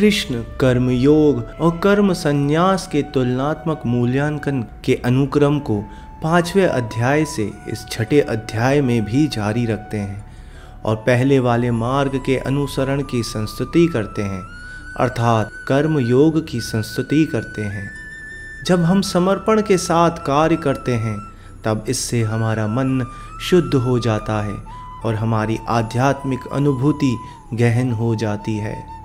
कृष्ण कर्म योग और कर्म संन्यास के तुलनात्मक मूल्यांकन के अनुक्रम को पाँचवें अध्याय से इस छठे अध्याय में भी जारी रखते हैं और पहले वाले मार्ग के अनुसरण की संस्तुति करते हैं, अर्थात कर्म योग की संस्तुति करते हैं। जब हम समर्पण के साथ कार्य करते हैं, तब इससे हमारा मन शुद्ध हो जाता है और हमारी आध्यात्मिक अनुभूति गहन हो जाती है।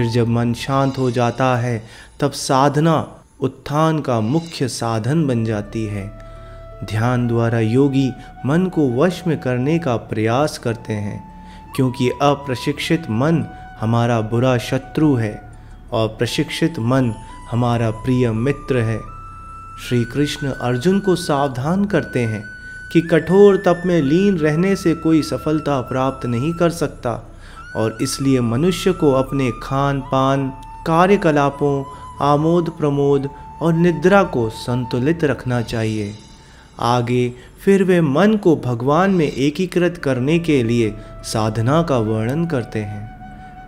फिर जब मन शांत हो जाता है, तब साधना उत्थान का मुख्य साधन बन जाती है। ध्यान द्वारा योगी मन को वश में करने का प्रयास करते हैं, क्योंकि अप्रशिक्षित मन हमारा बुरा शत्रु है और प्रशिक्षित मन हमारा प्रिय मित्र है। श्री कृष्ण अर्जुन को सावधान करते हैं कि कठोर तप में लीन रहने से कोई सफलता प्राप्त नहीं कर सकता। और इसलिए मनुष्य को अपने खान पान कार्यकलापों आमोद प्रमोद और निद्रा को संतुलित रखना चाहिए। आगे फिर वे मन को भगवान में एकीकृत करने के लिए साधना का वर्णन करते हैं।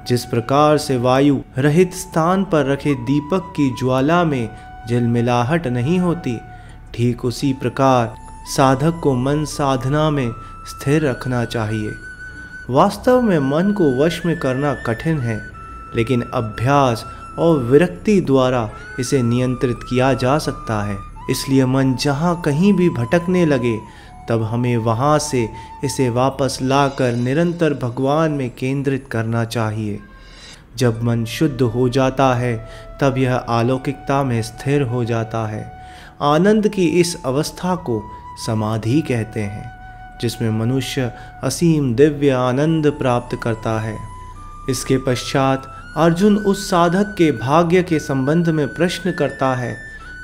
जिस प्रकार से वायु रहित स्थान पर रखे दीपक की ज्वाला में जलमिलाहट नहीं होती, ठीक उसी प्रकार साधक को मन साधना में स्थिर रखना चाहिए। वास्तव में मन को वश में करना कठिन है, लेकिन अभ्यास और विरक्ति द्वारा इसे नियंत्रित किया जा सकता है। इसलिए मन जहाँ कहीं भी भटकने लगे, तब हमें वहाँ से इसे वापस लाकर निरंतर भगवान में केंद्रित करना चाहिए। जब मन शुद्ध हो जाता है, तब यह अलौकिकता में स्थिर हो जाता है। आनंद की इस अवस्था को समाधि कहते हैं। जिसमें मनुष्य असीम दिव्य आनंद प्राप्त करता है। इसके पश्चात अर्जुन उस साधक के भाग्य के संबंध में प्रश्न करता है,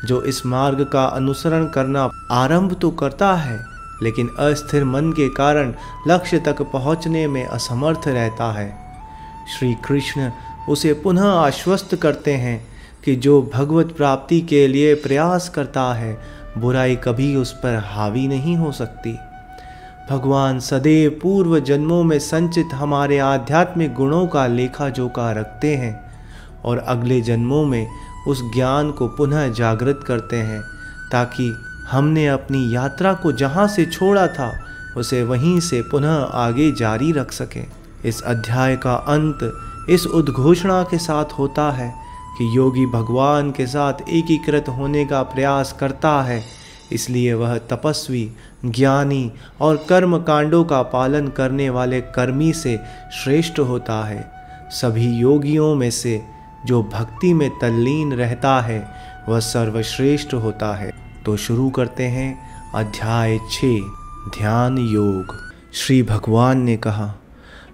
जो इस मार्ग का अनुसरण करना आरंभ तो करता है, लेकिन अस्थिर मन के कारण लक्ष्य तक पहुँचने में असमर्थ रहता है। श्री कृष्ण उसे पुनः आश्वस्त करते हैं कि जो भगवत प्राप्ति के लिए प्रयास करता है, बुराई कभी उस पर हावी नहीं हो सकती। भगवान सदैव पूर्व जन्मों में संचित हमारे आध्यात्मिक गुणों का लेखा जोखा रखते हैं और अगले जन्मों में उस ज्ञान को पुनः जागृत करते हैं, ताकि हमने अपनी यात्रा को जहाँ से छोड़ा था, उसे वहीं से पुनः आगे जारी रख सकें। इस अध्याय का अंत इस उद्घोषणा के साथ होता है कि योगी भगवान के साथ एकीकृत होने का प्रयास करता है। इसलिए वह तपस्वी, ज्ञानी और कर्म कांडों का पालन करने वाले कर्मी से श्रेष्ठ होता है। सभी योगियों में से जो भक्ति में तल्लीन रहता है, वह सर्वश्रेष्ठ होता है। तो शुरू करते हैं अध्याय छ, ध्यान योग। श्री भगवान ने कहा,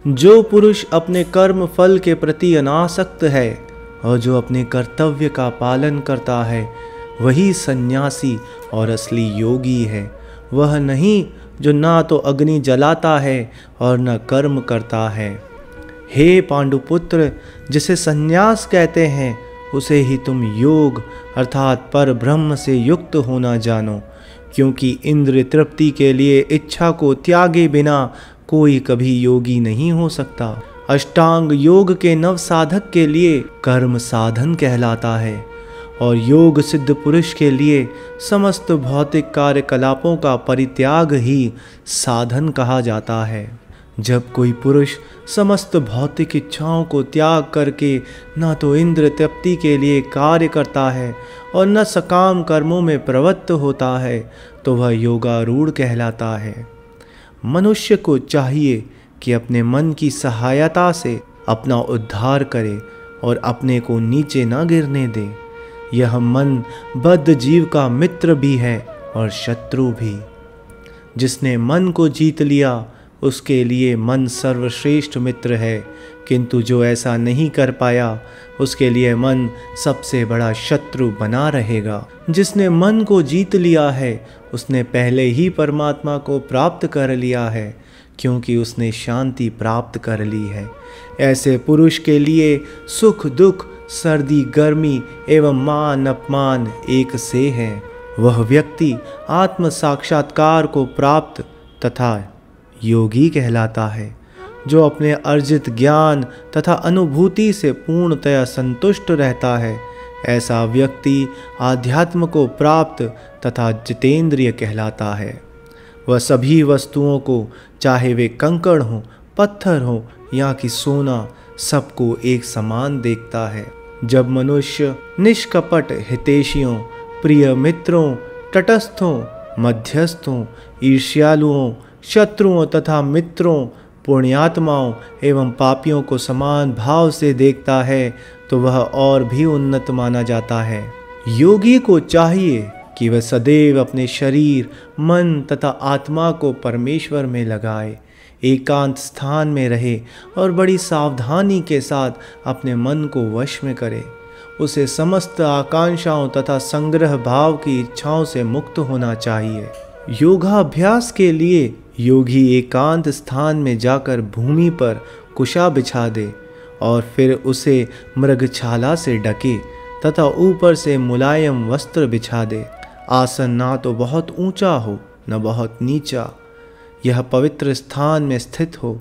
जो पुरुष अपने कर्म फल के प्रति अनासक्त है और जो अपने कर्तव्य का पालन करता है वही सन्यासी और असली योगी है। वह नहीं जो ना तो अग्नि जलाता है और न कर्म करता है। हे पांडुपुत्र, जिसे सन्यास कहते हैं, उसे ही तुम योग अर्थात पर ब्रह्म से युक्त होना जानो, क्योंकि इंद्र तृप्ति के लिए इच्छा को त्यागे बिना कोई कभी योगी नहीं हो सकता। अष्टांग योग के नव साधक के लिए कर्म साधन कहलाता है। और योग सिद्ध पुरुष के लिए समस्त भौतिक कार्यकलापों का परित्याग ही साधन कहा जाता है। जब कोई पुरुष समस्त भौतिक इच्छाओं को त्याग करके न तो इंद्र तृप्ति के लिए कार्य करता है और न सकाम कर्मों में प्रवृत्त होता है तो वह योगारूढ़ कहलाता है। मनुष्य को चाहिए कि अपने मन की सहायता से अपना उद्धार करे और अपने को नीचे न गिरने दे। यह मन बद्ध जीव का मित्र भी है और शत्रु भी। जिसने मन को जीत लिया, उसके लिए मन सर्वश्रेष्ठ मित्र है। किंतु जो ऐसा नहीं कर पाया, उसके लिए मन सबसे बड़ा शत्रु बना रहेगा। जिसने मन को जीत लिया है, उसने पहले ही परमात्मा को प्राप्त कर लिया है, क्योंकि उसने शांति प्राप्त कर ली है। ऐसे पुरुष के लिए सुख दुख सर्दी, गर्मी एवं मान अपमान एक से है। वह व्यक्ति आत्म साक्षात्कार को प्राप्त तथा योगी कहलाता है, जो अपने अर्जित ज्ञान तथा अनुभूति से पूर्णतया संतुष्ट रहता है। ऐसा व्यक्ति आध्यात्म को प्राप्त तथा जितेंद्रिय कहलाता है। वह सभी वस्तुओं को, चाहे वे कंकड़ हों, पत्थर हो या कि सोना सबको एक समान देखता है। जब मनुष्य निष्कपट हितेशियों, प्रिय मित्रों, तटस्थों, मध्यस्थों, ईर्ष्यालुओं, शत्रुओं तथा मित्रों, पुण्यात्माओं एवं पापियों को समान भाव से देखता है तो वह और भी उन्नत माना जाता है। योगी को चाहिए कि वह सदैव अपने शरीर, मन तथा आत्मा को परमेश्वर में लगाए। एकांत स्थान में रहे और बड़ी सावधानी के साथ अपने मन को वश में करे। उसे समस्त आकांक्षाओं तथा संग्रह भाव की इच्छाओं से मुक्त होना चाहिए। योगाभ्यास के लिए योगी एकांत स्थान में जाकर भूमि पर कुशा बिछा दे और फिर उसे मृगछाला से ढके तथा ऊपर से मुलायम वस्त्र बिछा दे। आसन ना तो बहुत ऊँचा हो, न बहुत नीचा। यह पवित्र स्थान में स्थित हो।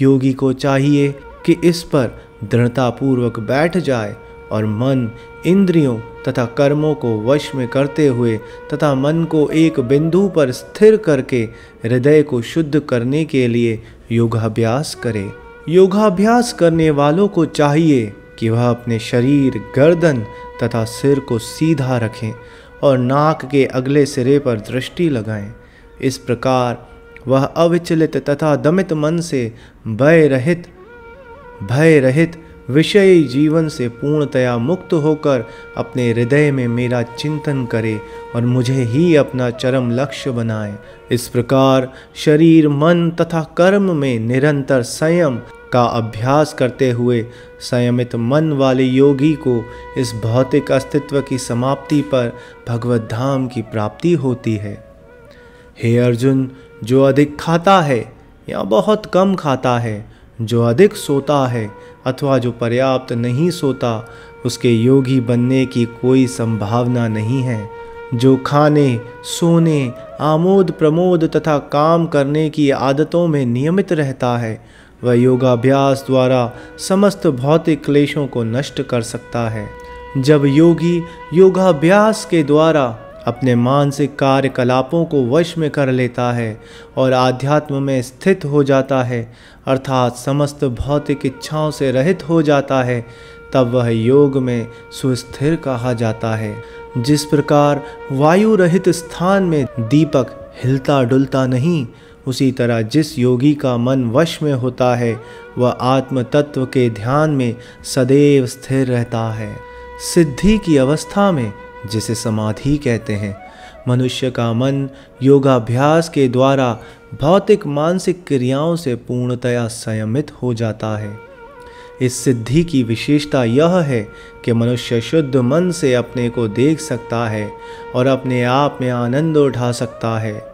योगी को चाहिए कि इस पर दृढ़तापूर्वक बैठ जाए और मन इंद्रियों तथा कर्मों को वश में करते हुए तथा मन को एक बिंदु पर स्थिर करके हृदय को शुद्ध करने के लिए योगाभ्यास करे। योगाभ्यास करने वालों को चाहिए कि वह अपने शरीर, गर्दन तथा सिर को सीधा रखें और नाक के अगले सिरे पर दृष्टि लगाएँ। इस प्रकार वह अविचलित तथा दमित मन से भय रहित भय रहित विषयी जीवन से पूर्णतया मुक्त होकर अपने हृदय में मेरा चिंतन करे और मुझे ही अपना चरम लक्ष्य बनाए। इस प्रकार शरीर, मन तथा कर्म में निरंतर संयम का अभ्यास करते हुए संयमित मन वाले योगी को इस भौतिक अस्तित्व की समाप्ति पर भगवत धाम की प्राप्ति होती है। हे अर्जुन जो अधिक खाता है या बहुत कम खाता है, जो अधिक सोता है अथवा जो पर्याप्त नहीं सोता, उसके योगी बनने की कोई संभावना नहीं है। जो खाने, सोने, आमोद प्रमोद तथा काम करने की आदतों में नियमित रहता है, वह योगाभ्यास द्वारा समस्त भौतिक क्लेशों को नष्ट कर सकता है। जब योगी योगाभ्यास के द्वारा अपने मानसिक कार्यकलापों को वश में कर लेता है और आध्यात्म में स्थित हो जाता है, अर्थात समस्त भौतिक इच्छाओं से रहित हो जाता है, तब वह योग में सुस्थिर कहा जाता है। जिस प्रकार वायु रहित स्थान में दीपक हिलता डुलता नहीं, उसी तरह जिस योगी का मन वश में होता है, वह आत्म तत्व के ध्यान में सदैव स्थिर रहता है। सिद्धि की अवस्था में जिसे समाधि कहते हैं। मनुष्य का मन योगाभ्यास के द्वारा भौतिक मानसिक क्रियाओं से पूर्णतया संयमित हो जाता है। इस सिद्धि की विशेषता यह है कि मनुष्य शुद्ध मन से अपने को देख सकता है और अपने आप में आनंद उठा सकता है।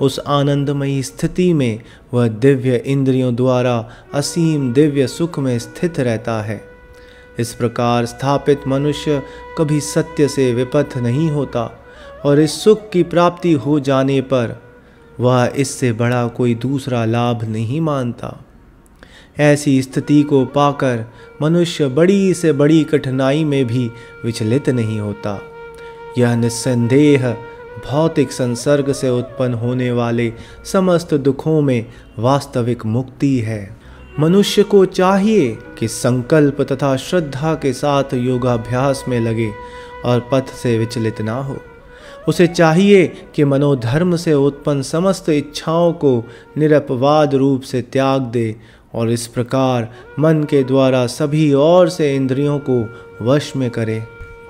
उस आनंदमयी स्थिति में वह दिव्य इंद्रियों द्वारा असीम दिव्य सुख में स्थित रहता है। इस प्रकार स्थापित मनुष्य कभी सत्य से विपथ नहीं होता और इस सुख की प्राप्ति हो जाने पर वह इससे बड़ा कोई दूसरा लाभ नहीं मानता। ऐसी स्थिति को पाकर मनुष्य बड़ी से बड़ी कठिनाई में भी विचलित नहीं होता। यह निस्संदेह भौतिक संसर्ग से उत्पन्न होने वाले समस्त दुखों में वास्तविक मुक्ति है। मनुष्य को चाहिए कि संकल्प तथा श्रद्धा के साथ योगाभ्यास में लगे और पथ से विचलित ना हो। उसे चाहिए कि मनोधर्म से उत्पन्न समस्त इच्छाओं को निरपवाद रूप से त्याग दे और इस प्रकार मन के द्वारा सभी और से इंद्रियों को वश में करे।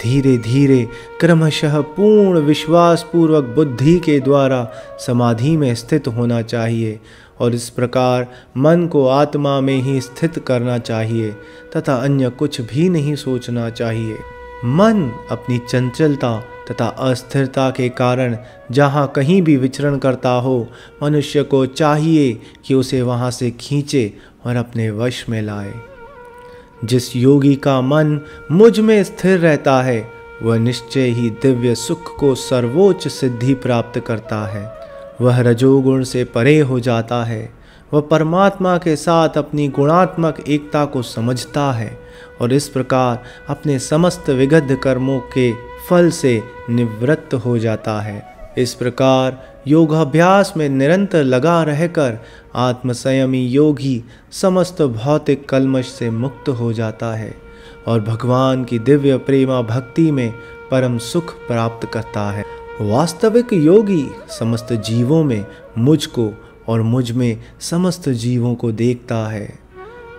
धीरे धीरे क्रमशः पूर्ण विश्वास पूर्वक बुद्धि के द्वारा समाधि में स्थित होना चाहिए और इस प्रकार मन को आत्मा में ही स्थित करना चाहिए, तथा अन्य कुछ भी नहीं सोचना चाहिए। मन अपनी चंचलता तथा अस्थिरता के कारण जहाँ कहीं भी विचरण करता हो, मनुष्य को चाहिए कि उसे वहाँ से खींचे और अपने वश में लाए। जिस योगी का मन मुझमें स्थिर रहता है, वह निश्चय ही दिव्य सुख को सर्वोच्च सिद्धि प्राप्त करता है। वह रजोगुण से परे हो जाता है। वह परमात्मा के साथ अपनी गुणात्मक एकता को समझता है और इस प्रकार अपने समस्त विगध कर्मों के फल से निवृत्त हो जाता है। इस प्रकार योगाभ्यास में निरंतर लगा रहकर आत्मसंयमी योगी समस्त भौतिक कलमश से मुक्त हो जाता है और भगवान की दिव्य प्रेमा भक्ति में परम सुख प्राप्त करता है। वास्तविक योगी समस्त जीवों में मुझको और मुझमें समस्त जीवों को देखता है।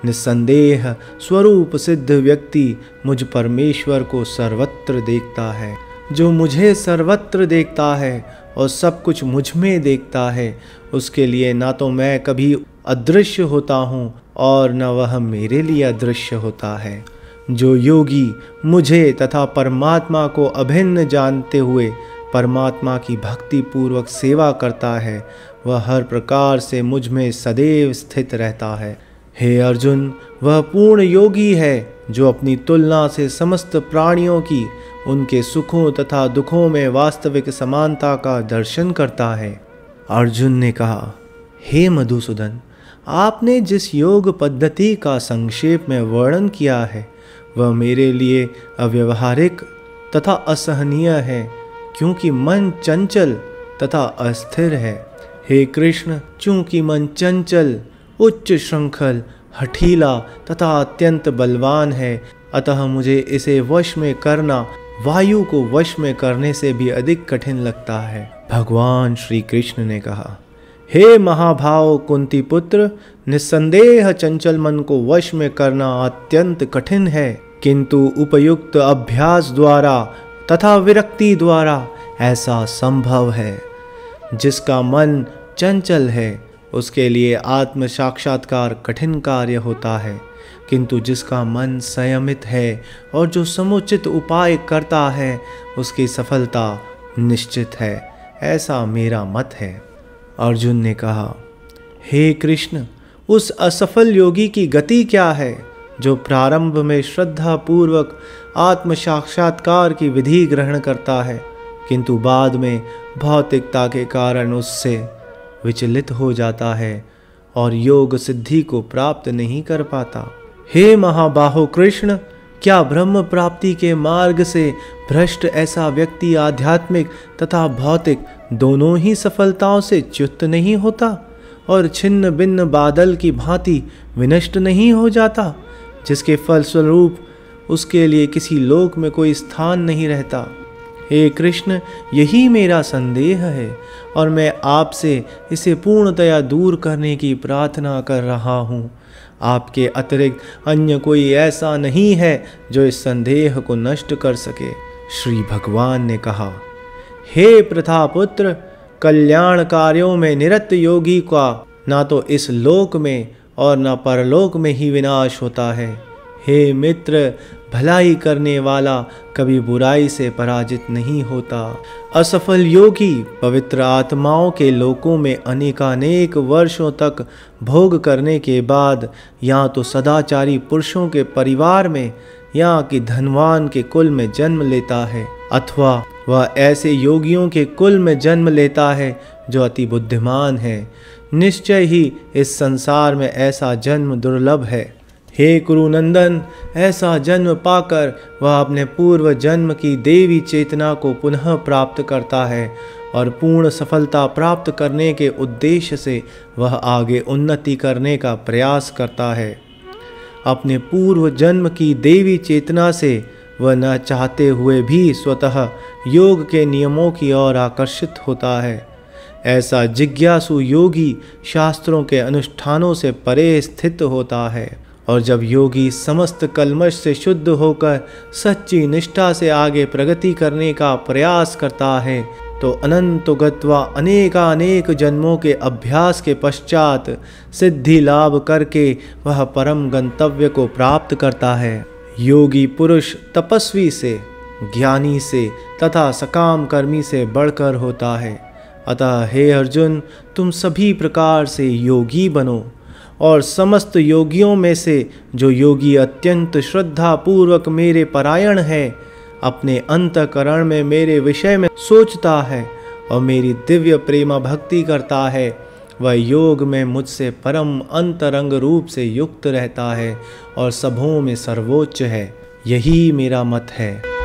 निस्संदेह स्वरूप सिद्ध व्यक्ति मुझ परमेश्वर को सर्वत्र देखता है। जो मुझे सर्वत्र देखता है और सब कुछ मुझमें देखता है, उसके लिए ना तो मैं कभी अदृश्य होता हूँ और न वह मेरे लिए अदृश्य होता है। जो योगी मुझे तथा परमात्मा को अभिन्न जानते हुए परमात्मा की भक्ति पूर्वक सेवा करता है, वह हर प्रकार से मुझमें सदैव स्थित रहता है। हे अर्जुन, वह पूर्ण योगी है, जो अपनी तुलना से समस्त प्राणियों की, उनके सुखों तथा दुखों में वास्तविक समानता का दर्शन करता है। अर्जुन ने कहा, हे मधुसूदन, आपने जिस योग पद्धति का संक्षेप में वर्णन किया है, वह मेरे लिए अव्यवहारिक तथा असहनीय है। क्योंकि मन चंचल तथा अस्थिर है। हे कृष्ण, चूँकि मन चंचल, उच्च श्रृंखल, हठीला तथा अत्यंत बलवान है, अतः मुझे इसे वश में करना, वायु को वश में करने से भी अधिक कठिन लगता है। भगवान श्री कृष्ण ने कहा, हे महाभाव कुंती पुत्र, निस्संदेह चंचल मन को वश में करना अत्यंत कठिन है, किंतु उपयुक्त अभ्यास द्वारा तथा विरक्ति द्वारा ऐसा संभव है। जिसका मन चंचल है, उसके लिए आत्म साक्षात्कार कठिन कार्य होता है। किंतु जिसका मन संयमित है और जो समुचित उपाय करता है, उसकी सफलता निश्चित है। ऐसा मेरा मत है। अर्जुन ने कहा, हे कृष्ण, उस असफल योगी की गति क्या है? जो प्रारंभ में श्रद्धा पूर्वक आत्म साक्षात्कार की विधि ग्रहण करता है, किंतु बाद में भौतिकता के कारण उससे विचलित हो जाता है और योग सिद्धि को प्राप्त नहीं कर पाता। हे महाबाहो कृष्ण, क्या ब्रह्म प्राप्ति के मार्ग से भ्रष्ट ऐसा व्यक्ति आध्यात्मिक तथा भौतिक दोनों ही सफलताओं से च्युत नहीं होता और छिन्न भिन्न बादल की भांति विनष्ट नहीं हो जाता? जिसके फलस्वरूप उसके लिए किसी लोक में कोई स्थान नहीं रहता। हे कृष्ण, यही मेरा संदेह है और मैं आपसे इसे पूर्णतया दूर करने की प्रार्थना कर रहा हूँ। आपके अतिरिक्त अन्य कोई ऐसा नहीं है जो इस संदेह को नष्ट कर सके, श्री भगवान ने कहा। हे प्रथापुत्र कल्याण कार्यों में निरत योगी का ना तो इस लोक में और न परलोक में ही विनाश होता है। हे मित्र, भलाई करने वाला कभी बुराई से पराजित नहीं होता। असफल योगी पवित्र आत्माओं के लोकों में अनेकानेक वर्षों तक भोग करने के बाद या तो सदाचारी पुरुषों के परिवार में या कि धनवान के कुल में जन्म लेता है। अथवा वह ऐसे योगियों के कुल में जन्म लेता है जो अति बुद्धिमान है। निश्चय ही इस संसार में ऐसा जन्म दुर्लभ है। हे कुरुनंदन ऐसा जन्म पाकर वह अपने पूर्व जन्म की देवी चेतना को पुनः प्राप्त करता है और पूर्ण सफलता प्राप्त करने के उद्देश्य से वह आगे उन्नति करने का प्रयास करता है। अपने पूर्व जन्म की देवी चेतना से वह न चाहते हुए भी स्वतः योग के नियमों की ओर आकर्षित होता है। ऐसा जिज्ञासु योगी शास्त्रों के अनुष्ठानों से परे स्थित होता है। और जब योगी समस्त कलमश से शुद्ध होकर सच्ची निष्ठा से आगे प्रगति करने का प्रयास करता है तो अनंत गत्वा अनेकानेक जन्मों के अभ्यास के पश्चात सिद्धि लाभ करके वह परम गंतव्य को प्राप्त करता है। योगी पुरुष तपस्वी से, ज्ञानी से तथा सकाम कर्मी से बढ़कर होता है। अतः हे अर्जुन, तुम सभी प्रकार से योगी बनो और समस्त योगियों में से जो योगी अत्यंत श्रद्धा पूर्वक मेरे परायण है, अपने अंतकरण में मेरे विषय में सोचता है और मेरी दिव्य प्रेमा भक्ति करता है, वह योग में मुझसे परम अंतरंग रूप से युक्त रहता है और सबों में सर्वोच्च है। यही मेरा मत है।